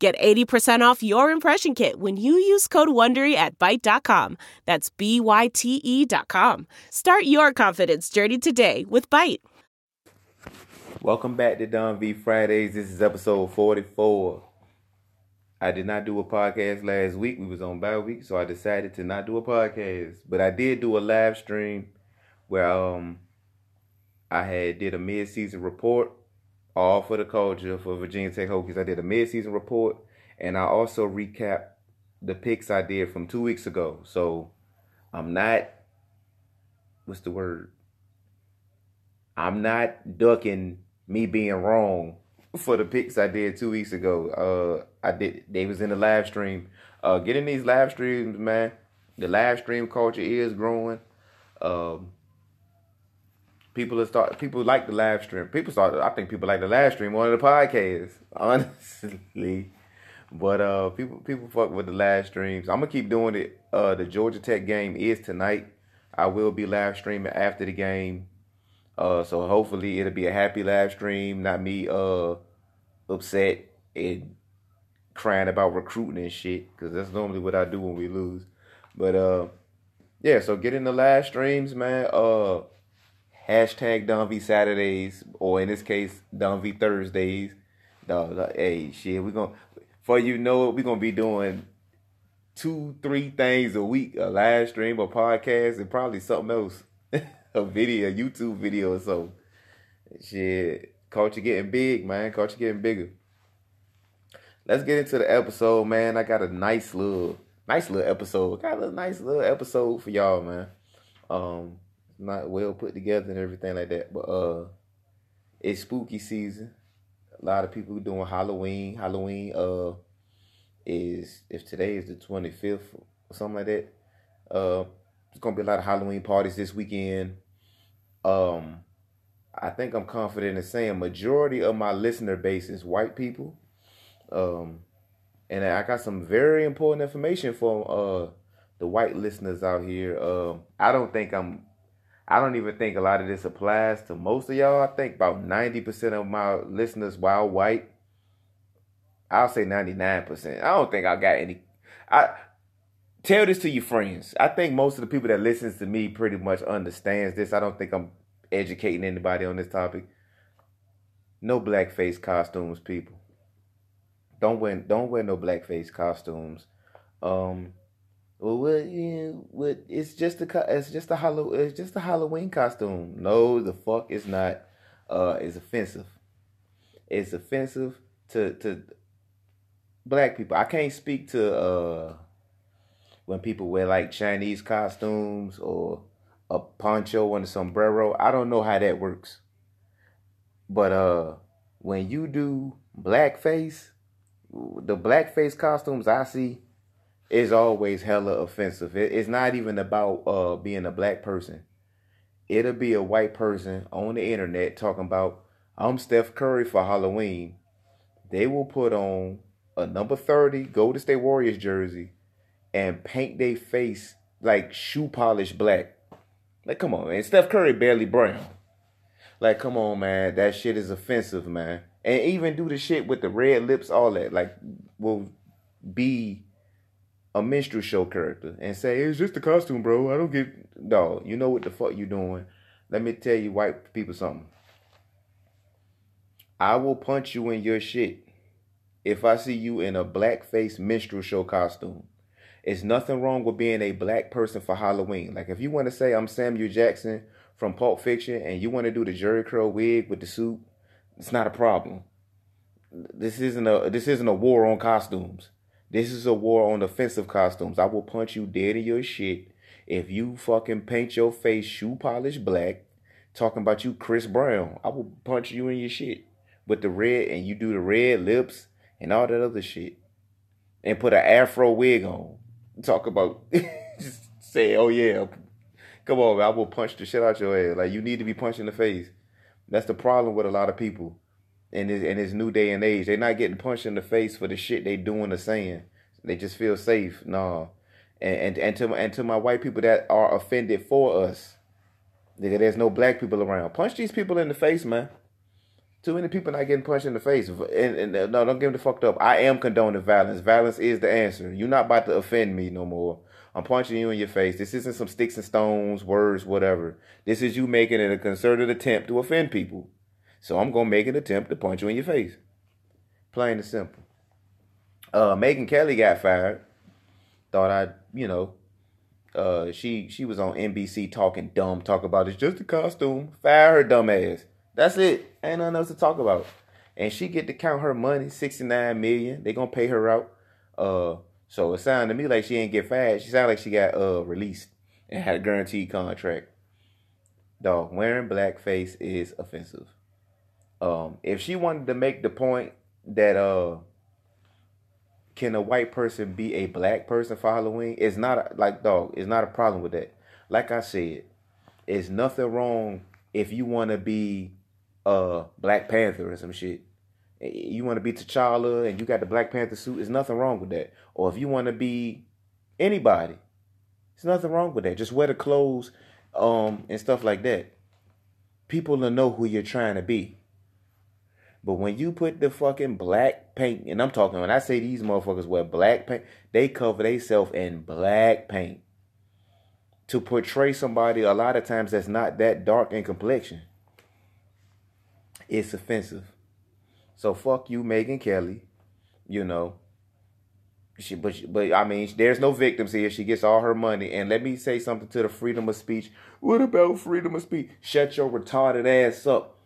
Get 80% off your impression kit when you use code WONDERY at Byte.com. That's B-Y-T-E dot com. Start your confidence journey today with Byte. Welcome back to Don V Fridays. This is episode 44. I did not do a podcast last week. We was on bye week, so I decided to not do a podcast. But I did do a live stream where um I had did a mid-season report all for the culture for Virginia Tech Hokies. I did a mid-season report, and I also recap the picks I did from two weeks ago. So I'm not what's the word? I'm not ducking me being wrong for the picks I did two weeks ago. Uh, I did. They was in the live stream. Uh, getting these live streams, man. The live stream culture is growing. Um, people are start. People like the live stream. People start. I think people like the live stream more than the podcast. Honestly, but uh, people people fuck with the live streams. I'm gonna keep doing it. Uh, the Georgia Tech game is tonight. I will be live streaming after the game. Uh, so hopefully it'll be a happy live stream, not me uh upset and crying about recruiting and shit, because that's normally what I do when we lose. But uh, yeah, so get in the live streams, man. Uh, hashtag Don V Saturdays, or in this case, Don V Thursdays. No, hey, shit, we gonna for you know it, we're gonna be doing two, three things a week: a live stream, a podcast, and probably something else, a video, a YouTube video or so. Shit, culture getting big, man. Culture getting bigger. Let's get into the episode, man. I got a nice little, nice little episode. Got a nice little episode for y'all, man. Um, not well put together and everything like that, but uh, it's spooky season. A lot of people doing Halloween. Halloween uh is if today is the twenty fifth or something like that. Uh, it's gonna be a lot of Halloween parties this weekend. Um, I think I'm confident in saying majority of my listener base is white people. Um, and I got some very important information for uh the white listeners out here. Um, I don't think I'm. I don't even think a lot of this applies to most of y'all. I think about ninety percent of my listeners, while white, I'll say ninety nine percent. I don't think I got any. I tell this to your friends. I think most of the people that listens to me pretty much understands this. I don't think I'm educating anybody on this topic. No blackface costumes, people. Don't wear don't wear no blackface costumes. Um, well, what, yeah, what? It's just a it's just a hollow it's just a Halloween costume. No, the fuck it's not. Uh, it's offensive. It's offensive to to black people. I can't speak to uh when people wear like Chinese costumes or a poncho and a sombrero. I don't know how that works. But uh when you do blackface, the blackface costumes I see is always hella offensive. It, it's not even about uh being a black person. It'll be a white person on the internet talking about I'm Steph Curry for Halloween. They will put on a number 30 Golden State Warriors jersey and paint their face like shoe polish black. Like, come on, man. Steph Curry barely brown. Like, come on, man. That shit is offensive, man. And even do the shit with the red lips, all that. Like, will be a minstrel show character and say, it's just a costume, bro. I don't get. No, you know what the fuck you doing. Let me tell you, white people, something. I will punch you in your shit if I see you in a blackface minstrel show costume. It's nothing wrong with being a black person for Halloween. Like if you want to say I'm Samuel Jackson from Pulp Fiction and you want to do the Jheri curl wig with the suit, it's not a problem. This isn't a this isn't a war on costumes. This is a war on offensive costumes. I will punch you dead in your shit if you fucking paint your face shoe polish black, talking about you Chris Brown. I will punch you in your shit with the red and you do the red lips and all that other shit and put an afro wig on. talk about just say, oh yeah, come on, man, I will punch the shit out your ass. Like you need to be punched in the face. That's the problem with a lot of people in this in this new day and age. They're not getting punched in the face for the shit they doing or saying. They just feel safe. No. And and, and to and to my white people that are offended for us. Nigga, there's no black people around. Punch these people in the face, man. Too many people not getting punched in the face. And, and, no, don't get me fucked up. I am condoning violence. Violence is the answer. You're not about to offend me no more. I'm punching you in your face. This isn't some sticks and stones, words, whatever. This is you making it a concerted attempt to offend people. So I'm gonna make an attempt to punch you in your face. Plain and simple. Uh, Megyn Kelly got fired. Thought I, you know, uh, she she was on NBC talking dumb, talk about it's just a costume. Fire her dumb ass. That's it. Ain't nothing else to talk about. And she get to count her money, sixty nine million. They gonna pay her out. Uh, so it sounded to me like she ain't get fired. She sounded like she got uh released and had a guaranteed contract. Dog, wearing blackface is offensive. Um, if she wanted to make the point that uh can a white person be a black person for Halloween? It's not a, like dog. It's not a problem with that. Like I said, it's nothing wrong if you want to be a Black Panther or some shit. You want to be T'Challa and you got the Black Panther suit. There's nothing wrong with that. Or if you want to be anybody, there's nothing wrong with that. Just wear the clothes um and stuff like that. People will know who you're trying to be. But when you put the fucking black paint, and I'm talking when I say these motherfuckers wear black paint, they cover themselves in black paint to portray somebody a lot of times that's not that dark in complexion. It's offensive. So fuck you, Megyn Kelly. You know. She, but, she, but I mean, there's no victims here. She gets all her money. And let me say something to the freedom of speech. What about freedom of speech? Shut your retarded ass up.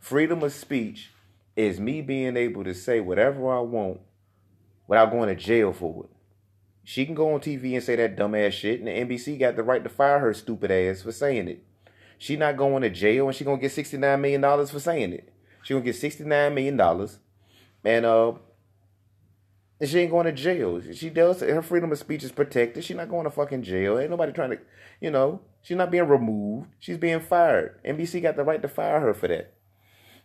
Freedom of speech is me being able to say whatever I want without going to jail for it. She can go on TV and say that dumbass shit, and the NBC got the right to fire her stupid ass for saying it. She not going to jail, and she gonna get sixty nine million dollars for saying it. She gonna get sixty nine million dollars, and uh, and she ain't going to jail. She does her freedom of speech is protected. She not going to fucking jail. Ain't nobody trying to, you know, she's not being removed. She's being fired. NBC got the right to fire her for that.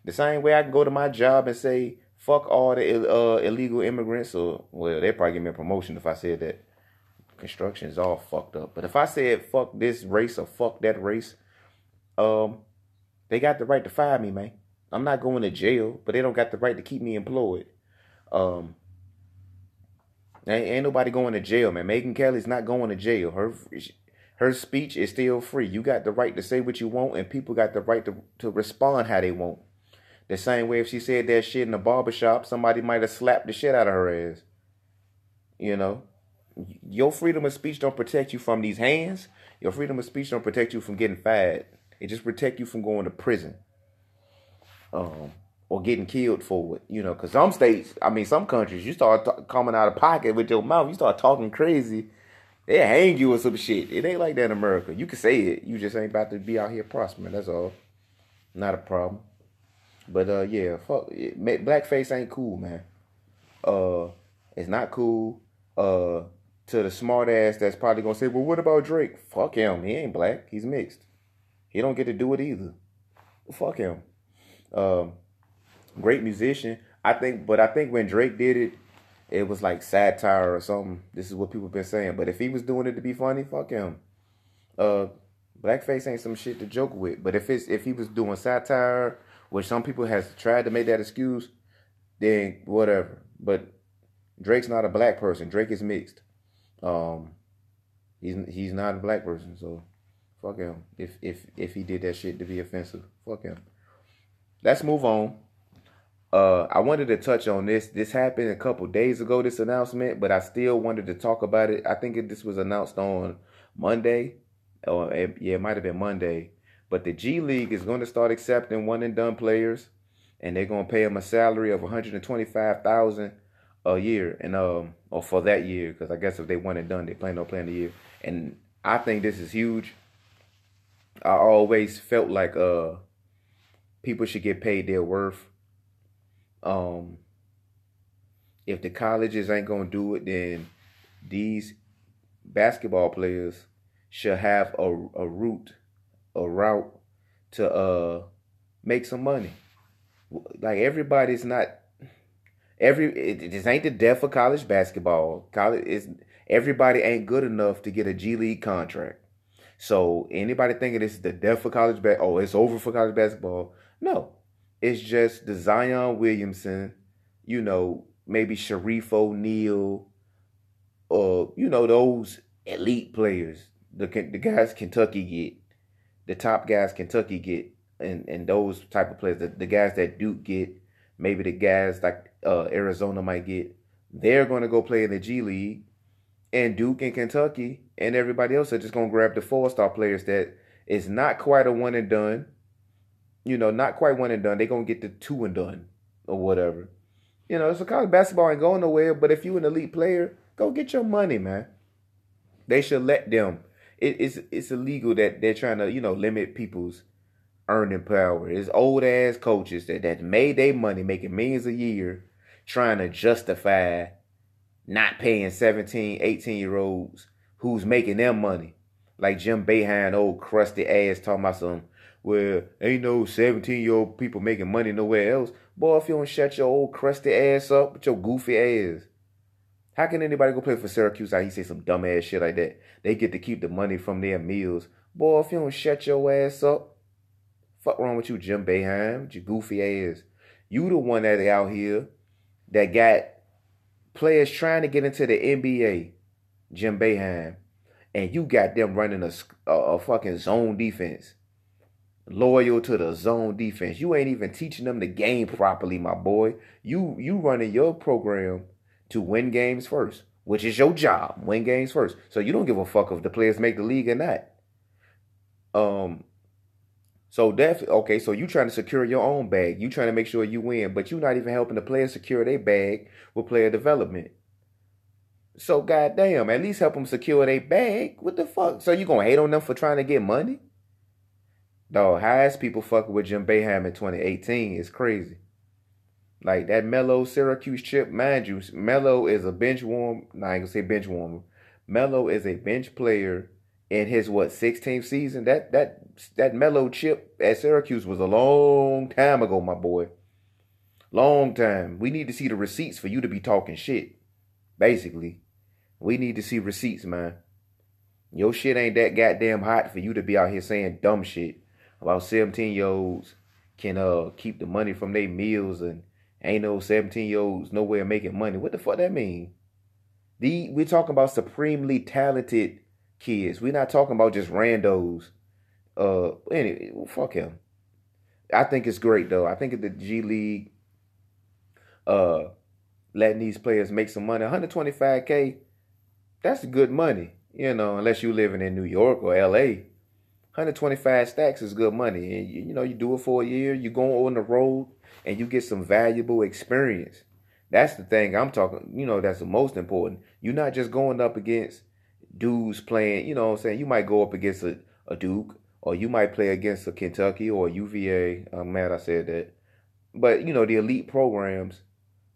The same way I can go to my job and say, fuck all the uh, illegal immigrants, or, well, they probably give me a promotion if I said that. Construction is all fucked up. But if I said, fuck this race or fuck that race, um, they got the right to fire me, man. I'm not going to jail, but they don't got the right to keep me employed. Um, ain't, ain't nobody going to jail, man. Megyn Kelly's not going to jail. Her her speech is still free. You got the right to say what you want, and people got the right to, to respond how they want. The same way if she said that shit in the barbershop, somebody might have slapped the shit out of her ass. You know? Your freedom of speech don't protect you from these hands. Your freedom of speech don't protect you from getting fired. It just protect you from going to prison. Um, or getting killed for it, you know, because some states, I mean, some countries, you start t- coming out of pocket with your mouth, you start talking crazy, they hang you or some shit. It ain't like that in America. You can say it, you just ain't about to be out here prospering. That's all. Not a problem. But uh, yeah, fuck, blackface ain't cool, man. Uh, it's not cool. Uh, to the smart ass that's probably gonna say, well, what about Drake? Fuck him. He ain't black. He's mixed. He don't get to do it either. Fuck him. Um, great musician. I think, but I think when Drake did it, it was like satire or something. This is what people been saying. But if he was doing it to be funny, fuck him. Uh, blackface ain't some shit to joke with. But if it's if he was doing satire which some people has tried to make that excuse, then whatever. But Drake's not a black person. Drake is mixed. Um, he's he's not a black person, so fuck him. If if if he did that shit to be offensive, fuck him. Let's move on. Uh, I wanted to touch on this. This happened a couple days ago. This announcement, but I still wanted to talk about it. I think it, this was announced on Monday, or yeah, it might have been Monday. But the G League is going to start accepting one and done players, and they're going to pay them a salary of one hundred and twenty five thousand a year, and um, or for that year, because I guess if they one and done, they plan on playing the year. And I think this is huge. I always felt like uh, people should get paid their worth. Um, if the colleges ain't gonna do it, then these basketball players should have a, a route, a route to uh make some money. Like everybody's not every it, this ain't the death of college basketball. College is everybody ain't good enough to get a G League contract. So anybody thinking this is the death for college ba- oh it's over for college basketball. No. It's just the Zion Williamson, you know, maybe Shareef O'Neal, or you know, those elite players. The the guys Kentucky get, the top guys Kentucky get, and and those type of players, the, the guys that Duke get, maybe the guys like uh, Arizona might get, they're going to go play in the G League, and Duke and Kentucky and everybody else are just going to grab the four star players that is not quite a one and done, you know, not quite one and done. They're going to get the two and done or whatever. You know, so college basketball ain't going nowhere, but if you an elite player, go get your money, man. They should let them. It, it's it's illegal that they're trying to, you know, limit people's earning power. It's old ass coaches that, that made their money making millions a year trying to justify not paying 17, 18 year olds who's making their money. Like Jim Boeheim, old crusty ass talking about some, well, ain't no 17 year old people making money nowhere else. Boy, if you don't shut your old crusty ass up with your goofy ass. How can anybody go play for Syracuse? How he say some dumb ass shit like that? They get to keep the money from their meals. Boy, if you don't shut your ass up, Fuck wrong with you, Jim Boeheim, your goofy ass. You the one that out here that got players trying to get into the NBA, Jim Boeheim, and you got them running a, a, a fucking zone defense. Loyal to the zone defense. You ain't even teaching them the game properly, my boy. You you running your program to win games first, which is your job. Win games first. So you don't give a fuck if the players make the league or not. Um, so definitely, okay, so you trying to secure your own bag. You trying to make sure you win, but you're not even helping the players secure their bag with player development. So goddamn, at least help them secure their bag. What the fuck? So you gonna hate on them for trying to get money? Dog, highest people fucking with Jim Boeheim in 2018 is crazy. Like that Melo Syracuse chip, mind you, Melo is a bench warm. Nah, I ain't gonna say bench warmer. Melo is a bench player in his what 16th season. That that that Melo chip at Syracuse was a long time ago, my boy. Long time. We need to see the receipts for you to be talking shit. Basically, we need to see receipts, man. Your shit ain't that goddamn hot for you to be out here saying dumb shit about 17 year olds can uh keep the money from their meals and ain't no 17 year olds nowhere of making money. What the fuck that mean? The we're talking about supremely talented kids. We're not talking about just randos. Uh, anyway, fuck him. I think it's great though. I think the G League, uh, letting these players make some money. 125k, that's good money. You know, unless you living in New York or LA. 125 stacks is good money. And you, you know, you do it for a year, you go on the road and you get some valuable experience. That's the thing I'm talking, you know, that's the most important. You're not just going up against dudes playing, you know what I'm saying? You might go up against a, a Duke or you might play against a Kentucky or a UVA. I'm mad I said that. But, you know, the elite programs.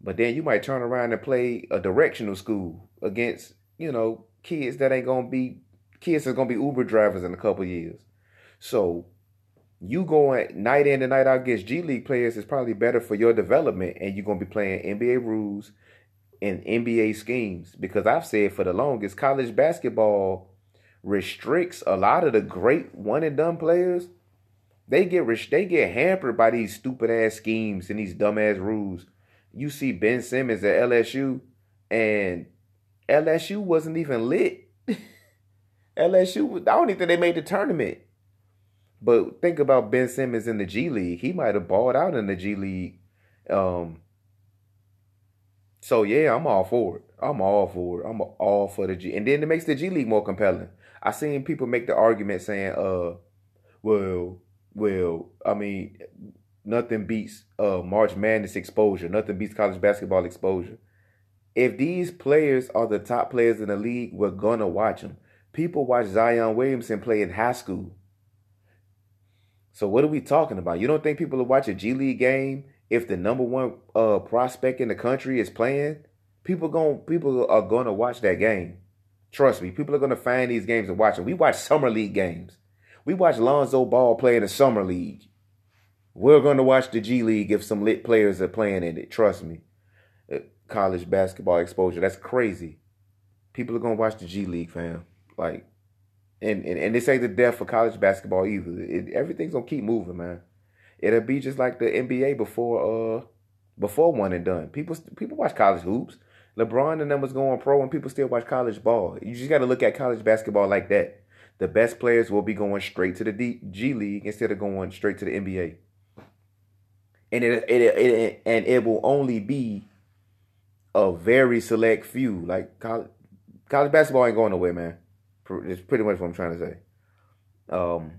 But then you might turn around and play a directional school against, you know, kids that ain't going to be, kids that's going to be Uber drivers in a couple years. So you going night in and night out against G League players is probably better for your development. And you're to be playing NBA rules and NBA schemes because I've said for the longest college basketball restricts a lot of the great one and done players. They get rich, they get hampered by these stupid ass schemes and these dumb ass rules. You see Ben Simmons at LSU and LSU wasn't even lit. LSU, I don't even think they made the tournament. But think about Ben Simmons in the G League. He might have balled out in the G League um, so yeah, I'm all for it. I'm all for it. I'm all for the G, and then it makes the G League more compelling. I seen people make the argument saying, "Uh, well, well, I mean, nothing beats uh March Madness exposure. Nothing beats college basketball exposure. If these players are the top players in the league, we're gonna watch them. People watch Zion Williamson play in high school. So what are we talking about? You don't think people will watch a G League game if the number one uh prospect in the country is playing, people going people are going to watch that game. Trust me, people are gonna find these games and watch them. We watch summer league games. We watch Lonzo Ball play in the summer league. We're gonna watch the G League if some lit players are playing in it. Trust me. Uh, college basketball exposure. That's crazy. People are gonna watch the G League, fam. Like, and and, and this ain't the death for college basketball either. It, everything's gonna keep moving, man. It'll be just like the NBA before uh before one and done. People people watch college hoops. LeBron and them was going pro, and people still watch college ball. You just got to look at college basketball like that. The best players will be going straight to the D- G League instead of going straight to the NBA. And it, it, it, and it will only be a very select few. Like college, college basketball ain't going nowhere, man. It's pretty much what I'm trying to say. Um.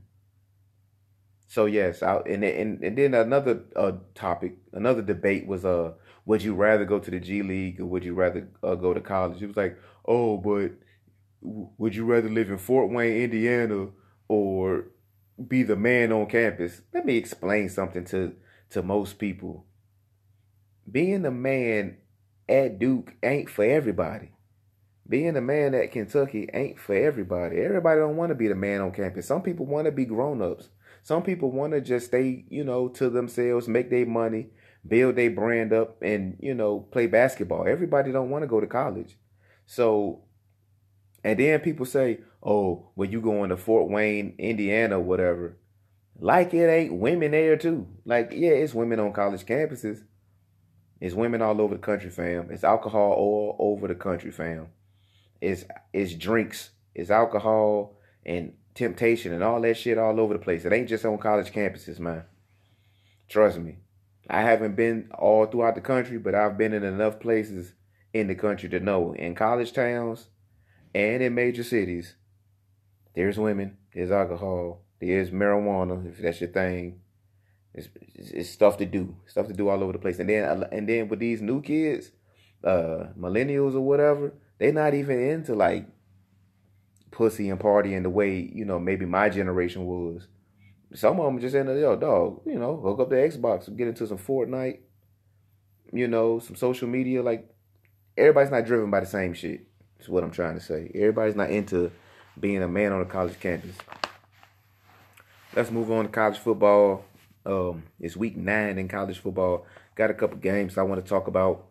So yes, I, and and and then another uh, topic, another debate was uh would you rather go to the G League or would you rather uh, go to college? It was like, oh, but would you rather live in Fort Wayne, Indiana, or be the man on campus? Let me explain something to to most people. Being the man at Duke ain't for everybody. Being a man at Kentucky ain't for everybody. Everybody don't want to be the man on campus. Some people want to be grown-ups. Some people want to just stay, you know, to themselves, make their money, build their brand up and, you know, play basketball. Everybody don't want to go to college. So and then people say, "Oh, when you going to Fort Wayne, Indiana, whatever." Like it ain't women there too. Like yeah, it's women on college campuses. It's women all over the country, fam. It's alcohol all over the country, fam. It's it's drinks, it's alcohol and temptation and all that shit all over the place. It ain't just on college campuses, man. Trust me. I haven't been all throughout the country, but I've been in enough places in the country to know. In college towns and in major cities, there's women, there's alcohol, there's marijuana, if that's your thing. It's, it's, stuff to do, stuff to do all over the place. And then and then with these new kids, uh, millennials or whatever, they're not even into like pussy and partying the way you know maybe my generation was. Some of them just in the yo dog, you know, hook up the Xbox, get into some Fortnite, you know, some social media. Like everybody's not driven by the same shit. Is what I'm trying to say. Everybody's not into being a man on a college campus. Let's move on to college football. Um, it's week nine in college football. Got a couple games I want to talk about.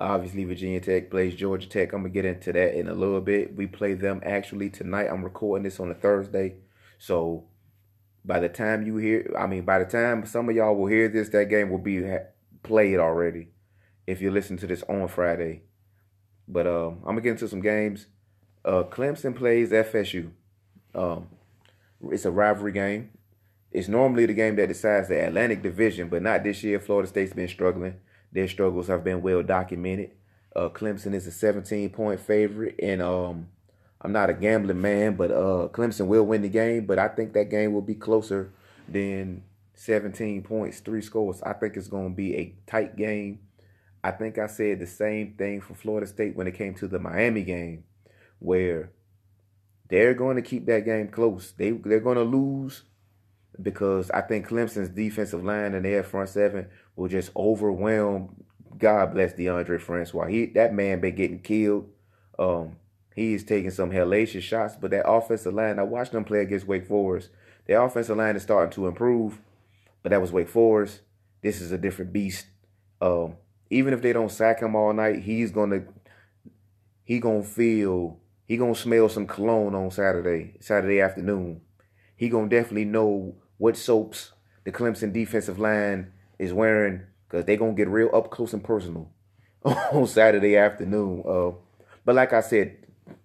Obviously, Virginia Tech plays Georgia Tech. I'm gonna get into that in a little bit. We play them actually tonight. I'm recording this on a Thursday, so by the time you hear, I mean, by the time some of y'all will hear this, that game will be played already. If you listen to this on Friday, but um, I'm gonna get into some games. Uh, Clemson plays FSU. Um, it's a rivalry game. It's normally the game that decides the Atlantic Division, but not this year. Florida State's been struggling. Their struggles have been well documented. Uh, Clemson is a 17 point favorite, and um, I'm not a gambling man, but uh, Clemson will win the game. But I think that game will be closer than 17 points, three scores. I think it's going to be a tight game. I think I said the same thing for Florida State when it came to the Miami game, where they're going to keep that game close. They they're going to lose because I think Clemson's defensive line and their front seven will just overwhelm. God bless Deondre Francois. He that man been getting killed. Um, is taking some hellacious shots, but that offensive line, I watched them play against Wake Forest. Their offensive line is starting to improve, but that was Wake Forest. This is a different beast. Um, even if they don't sack him all night, he's gonna he gonna feel he gonna smell some cologne on Saturday, Saturday afternoon. He gonna definitely know what soaps the Clemson defensive line is wearing because they're gonna get real up close and personal on Saturday afternoon. Uh, but like I said,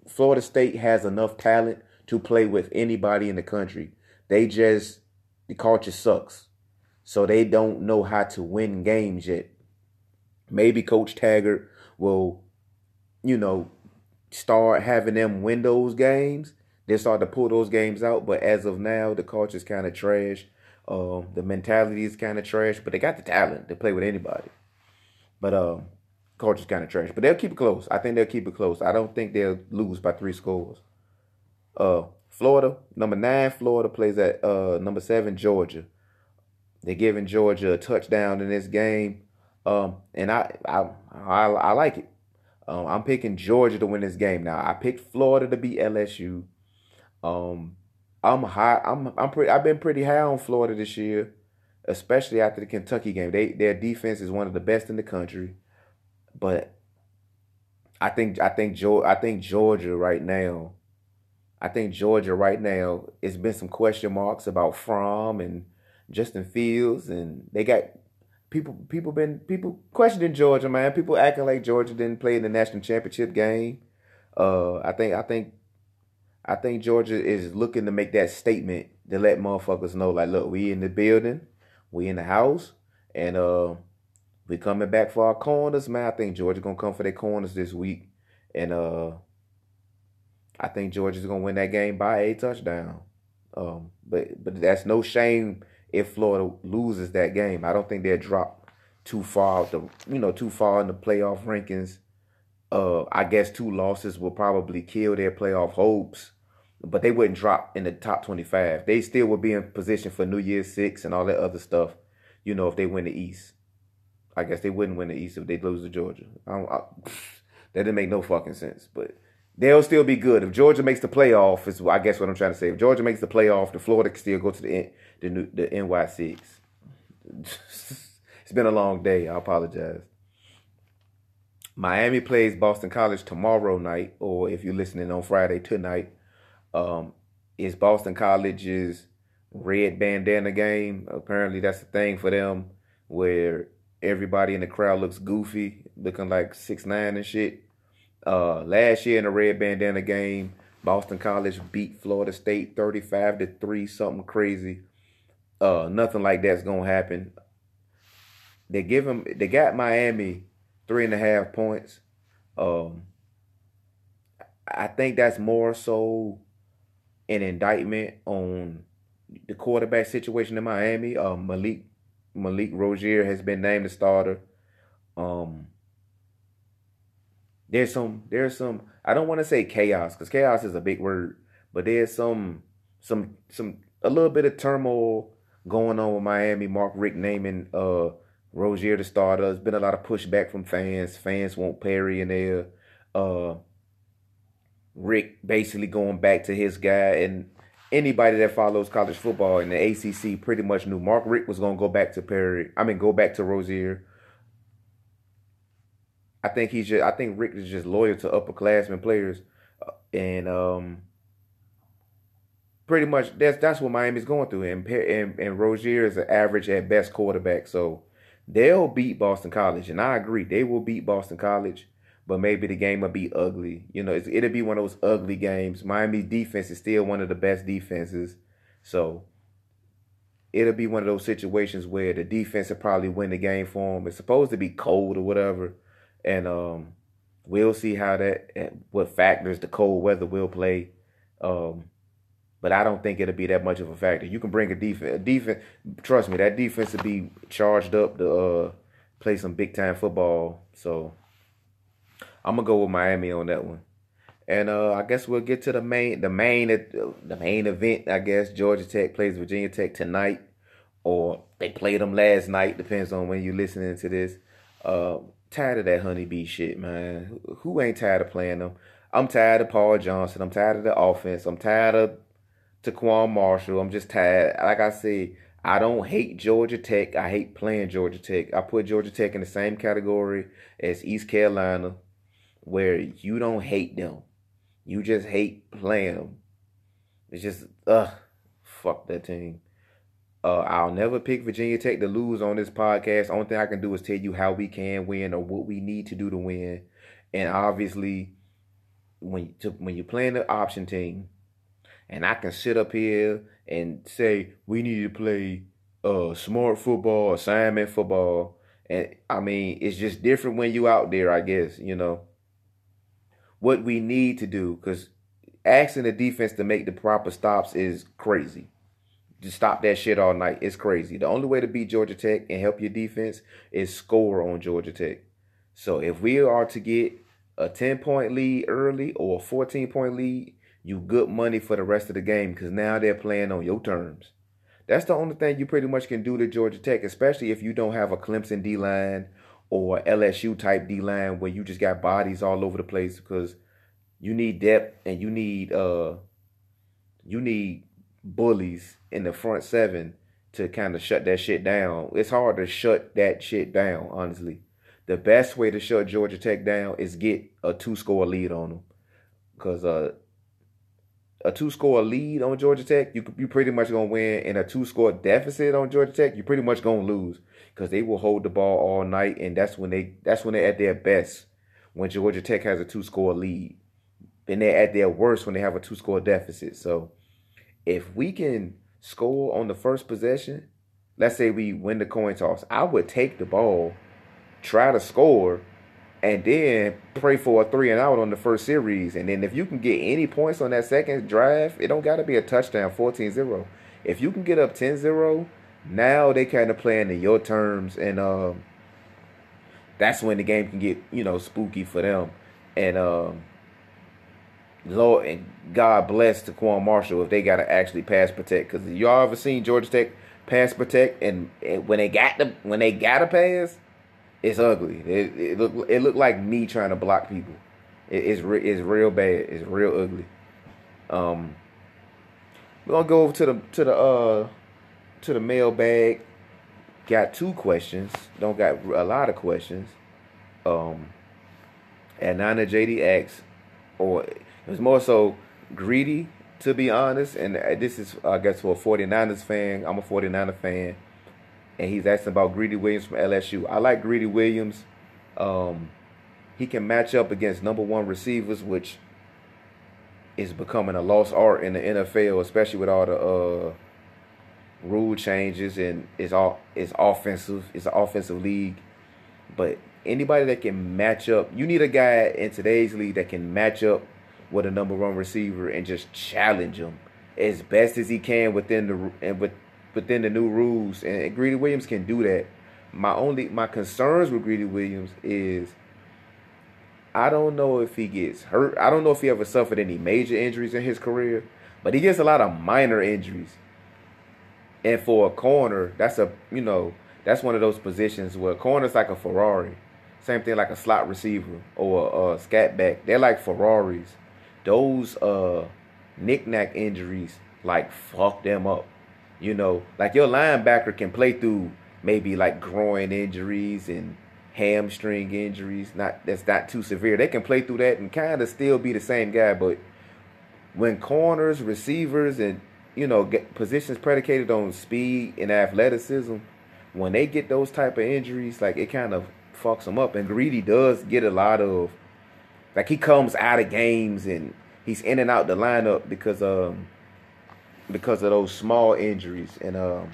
Florida State has enough talent to play with anybody in the country. They just the culture sucks. So they don't know how to win games yet. Maybe Coach Taggart will, you know, start having them win those games. They start to pull those games out. But as of now, the culture is kind of trash. Um, the mentality is kind of trash. But they got the talent to play with anybody. But um, Culture's kind of trash, but they'll keep it close. I think they'll keep it close. I don't think they'll lose by three scores. Uh, Florida, number nine, Florida plays at uh number seven, Georgia. They're giving Georgia a touchdown in this game, um, and I I I, I like it. Um, I'm picking Georgia to win this game. Now I picked Florida to beat LSU. Um, I'm high. I'm I'm pretty. I've been pretty high on Florida this year, especially after the Kentucky game. They their defense is one of the best in the country, but I think I think Georgia. I think Georgia right now. I think Georgia right now. It's been some question marks about Fromm and Justin Fields, and they got people people been people questioning Georgia, man. People acting like Georgia didn't play in the national championship game. Uh, I think I think I think Georgia is looking to make that statement to let motherfuckers know, like, look, we in the building, we in the house, and uh, we coming back for our corners, man. I think Georgia gonna come for their corners this week, and uh, I think Georgia's gonna win that game by a touchdown. Um, but but that's no shame if Florida loses that game. I don't think they'll drop too far the you know too far in the playoff rankings. Uh, I guess two losses will probably kill their playoff hopes, but they wouldn't drop in the top twenty five. They still would be in position for New Year's Six and all that other stuff. You know, if they win the East, I guess they wouldn't win the East if they lose to Georgia. I I, that didn't make no fucking sense, but they'll still be good. If Georgia makes the playoff, is I guess what I'm trying to say. If Georgia makes the playoff, the Florida can still go to the the new, the NY six. it's been a long day. I apologize. Miami plays Boston College tomorrow night, or if you're listening on Friday tonight. Um, it's Boston College's red bandana game. Apparently, that's the thing for them, where everybody in the crowd looks goofy, looking like six nine and shit. Uh, last year in the red bandana game, Boston College beat Florida State 35 to 3, something crazy. Uh, nothing like that's gonna happen. They give them they got Miami three and a half points. Um I think that's more so an indictment on the quarterback situation in Miami. Uh, Malik Malik Rosier has been named the starter. Um there's some there's some I don't want to say chaos because chaos is a big word, but there's some some some a little bit of turmoil going on with Miami. Mark Richt naming uh Rosier the starter. There's been a lot of pushback from fans. Fans want Perry in there. Uh Richt basically going back to his guy and anybody that follows college football in the ACC pretty much knew Mark Richt was going to go back to Perry. I mean go back to Rosier. I think he's just I think Richt is just loyal to upperclassmen players uh, and um pretty much that's that's what Miami's going through. And and, and Rosier is an average at best quarterback, so they'll beat Boston College. And I agree, they will beat Boston College. But maybe the game will be ugly. You know, it'll be one of those ugly games. Miami defense is still one of the best defenses, so it'll be one of those situations where the defense will probably win the game for them. It's supposed to be cold or whatever, and um, we'll see how that what factors the cold weather will play. Um, but I don't think it'll be that much of a factor. You can bring a defense, a defense. Trust me, that defense will be charged up to uh, play some big time football. So I'm gonna go with Miami on that one. And uh, I guess we'll get to the main, the main, the main event. I guess Georgia Tech plays Virginia Tech tonight, or they played them last night. Depends on when you're listening to this. Uh, tired of that honeybee shit, man. Who ain't tired of playing them? I'm tired of Paul Johnson. I'm tired of the offense. I'm tired of TaQuon Marshall. I'm just tired. Like I said, I don't hate Georgia Tech. I hate playing Georgia Tech. I put Georgia Tech in the same category as East Carolina, where you don't hate them. You just hate playing them. It's just, ugh, fuck that team. Uh, I'll never pick Virginia Tech to lose on this podcast. Only thing I can do is tell you how we can win or what we need to do to win. And obviously, when to, when you're playing the option team, and I can sit up here and say we need to play uh smart football, assignment football, and I mean it's just different when you out there. I guess you know what we need to do because asking the defense to make the proper stops is crazy. Just stop that shit all night. It's crazy. The only way to beat Georgia Tech and help your defense is score on Georgia Tech. So if we are to get a 10 point lead early or a 14 point lead, you good money for the rest of the game because now they're playing on your terms. That's the only thing you pretty much can do to Georgia Tech, especially if you don't have a Clemson D line or LSU type D line where you just got bodies all over the place because you need depth and you need uh you need bullies in the front seven to kind of shut that shit down. It's hard to shut that shit down, honestly. The best way to shut Georgia Tech down is get a two score lead on them. Cause uh a two score lead on Georgia Tech, you you pretty much gonna win. And a two score deficit on Georgia Tech, you pretty much gonna lose because they will hold the ball all night, and that's when they that's when they're at their best. When Georgia Tech has a two score lead, then they're at their worst when they have a two score deficit. So if we can score on the first possession, let's say we win the coin toss, I would take the ball, try to score and then pray for a three and out on the first series. And then if you can get any points on that second drive, it don't got to be a touchdown 14-0. If you can get up 10-0, now they kind of playing in your terms. And um, that's when the game can get, you know, spooky for them. And um, Lord and God bless TaQuon Marshall if they got to actually pass protect. Because y'all ever seen Georgia Tech pass protect? And, and when they got the when they got a pass – it's ugly. It, it look it looked like me trying to block people. It, it's re, it's real bad. It's real ugly. Um, we're gonna go over to the to the uh to the mailbag. Got two questions. Don't got a lot of questions. Um, and Nana JD asks, or it was more so greedy to be honest. And this is I guess for a 49ers fan. I'm a 49er fan and he's asking about Greedy Williams from LSU. I like Greedy Williams. Um, he can match up against number one receivers, which is becoming a lost art in the NFL, especially with all the uh, rule changes and it's all it's offensive. It's an offensive league, but anybody that can match up, you need a guy in today's league that can match up with a number one receiver and just challenge him as best as he can within the and with within the new rules, and Greedy Williams can do that. My only my concerns with Greedy Williams is I don't know if he gets hurt. I don't know if he ever suffered any major injuries in his career, but he gets a lot of minor injuries. And for a corner, that's a you know that's one of those positions where corner's like a Ferrari. Same thing like a slot receiver or a, a scat back. They're like Ferraris. Those uh knick-knack injuries like fuck them up. You know, like your linebacker can play through maybe like groin injuries and hamstring injuries. Not that's not too severe. They can play through that and kind of still be the same guy. But when corners, receivers, and you know get positions predicated on speed and athleticism, when they get those type of injuries, like it kind of fucks them up. And Greedy does get a lot of like he comes out of games and he's in and out the lineup because um because of those small injuries. And um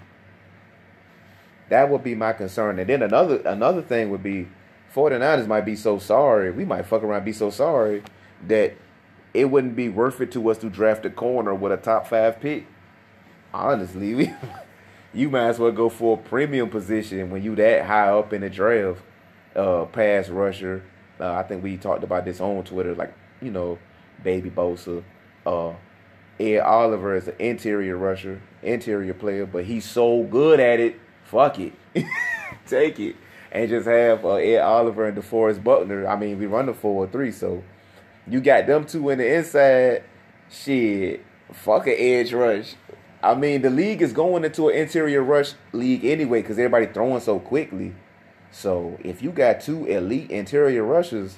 that would be my concern. And then another another thing would be 49ers might be so sorry. We might fuck around be so sorry that it wouldn't be worth it to us to draft a corner with a top five pick. Honestly we you might as well go for a premium position when you that high up in the draft uh pass rusher. Uh, I think we talked about this on Twitter like you know baby Bosa uh Ed Oliver is an interior rusher, interior player, but he's so good at it. Fuck it, take it, and just have uh, Ed Oliver and DeForest Buckner. I mean, we run the four three, so you got them two in the inside. Shit, fuck an edge rush. I mean, the league is going into an interior rush league anyway because everybody throwing so quickly. So if you got two elite interior rushers,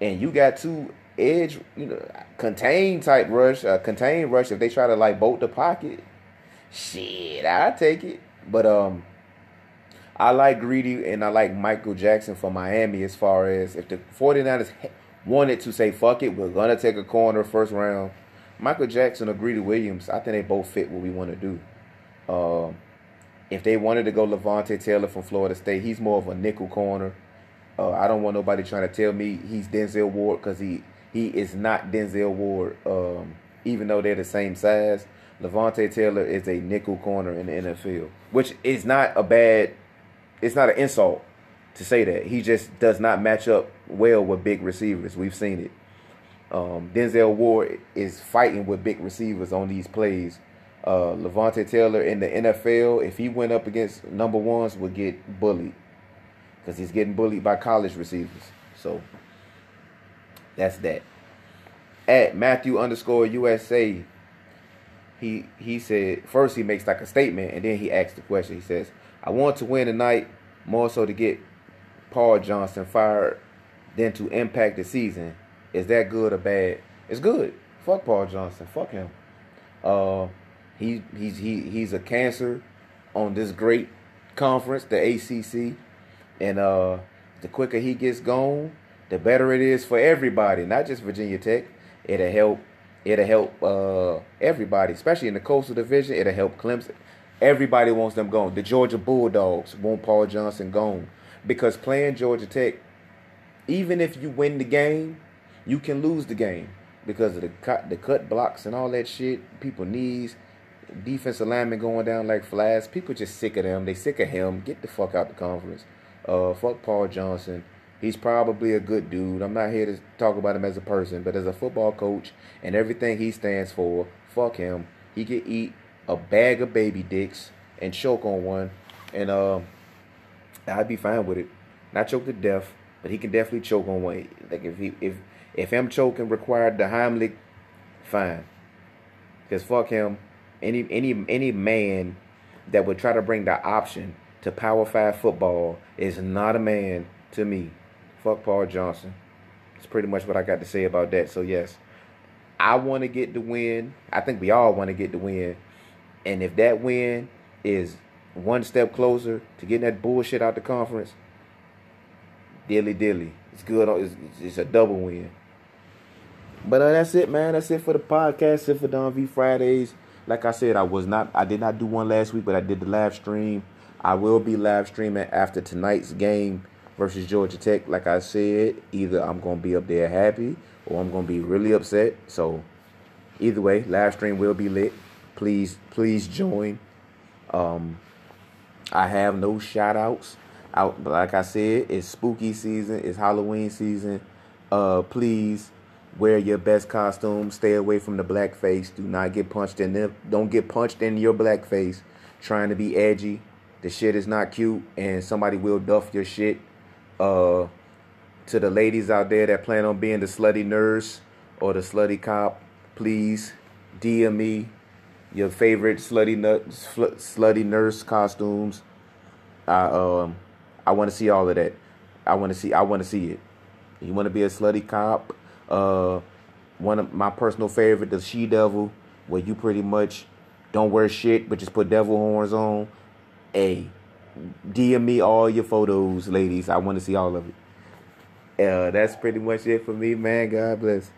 and you got two edge, you know, contain type rush, uh, contain rush. If they try to like bolt the pocket, shit, I take it. But um, I like Greedy and I like Michael Jackson for Miami as far as if the 49ers wanted to say, fuck it, we're going to take a corner first round. Michael Jackson or Greedy Williams, I think they both fit what we want to do. Um, if they wanted to go Levonta Taylor from Florida State, he's more of a nickel corner. Uh, I don't want nobody trying to tell me he's Denzel Ward because he he is not Denzel Ward, um, even though they're the same size. Levonta Taylor is a nickel corner in the NFL, which is not a bad. It's not an insult to say that. He just does not match up well with big receivers. We've seen it. Um, Denzel Ward is fighting with big receivers on these plays. Uh, Levonta Taylor in the NFL, if he went up against number ones, would get bullied. because he's getting bullied by college receivers. So that's that. At Matthew underscore USA, he he said first he makes like a statement and then he asks the question. He says, "I want to win tonight more so to get Paul Johnson fired than to impact the season. Is that good or bad? It's good. Fuck Paul Johnson. Fuck him. Uh, he he's he he's a cancer on this great conference, the ACC, and uh, the quicker he gets gone, the better it is for everybody, not just Virginia Tech. It'll help. It'll help uh, everybody, especially in the Coastal Division. It'll help Clemson. Everybody wants them gone. The Georgia Bulldogs want Paul Johnson gone because playing Georgia Tech, even if you win the game, you can lose the game because of the cut, the cut blocks and all that shit. People knees, defensive linemen going down like flies. People just sick of them. They sick of him. Get the fuck out the conference. Uh, fuck Paul Johnson. He's probably a good dude. I'm not here to talk about him as a person, but as a football coach and everything he stands for, fuck him. He could eat a bag of baby dicks and choke on one, and uh, I'd be fine with it. Not choke to death, but he can definitely choke on one. Like if he if if him choking required the Heimlich, fine. Cause fuck him. Any any any man that would try to bring the option to Power Five football is not a man to me. Fuck Paul Johnson. That's pretty much what I got to say about that. So yes, I want to get the win. I think we all want to get the win. And if that win is one step closer to getting that bullshit out the conference, dilly dilly. It's good. It's, it's a double win. But uh, that's it, man. That's it for the podcast. That's it for Don V Fridays. Like I said, I was not. I did not do one last week, but I did the live stream. I will be live streaming after tonight's game versus Georgia Tech. Like I said, either I'm gonna be up there happy or I'm gonna be really upset. So either way, live stream will be lit. Please, please join. Um, I have no shout outs out, but like I said, it's spooky season, it's Halloween season. Uh, please wear your best costume. Stay away from the blackface. Do not get punched in the. Don't get punched in your blackface trying to be edgy. The shit is not cute, and somebody will duff your shit. Uh, to the ladies out there that plan on being the slutty nurse or the slutty cop, please DM me your favorite slutty nut, sl- slutty nurse costumes. I um I want to see all of that. I want to see I want to see it. You want to be a slutty cop? Uh, one of my personal favorite, the she devil, where you pretty much don't wear shit but just put devil horns on. Hey, DM me all your photos, ladies. I want to see all of it. Uh, that's pretty much it for me, man. God bless.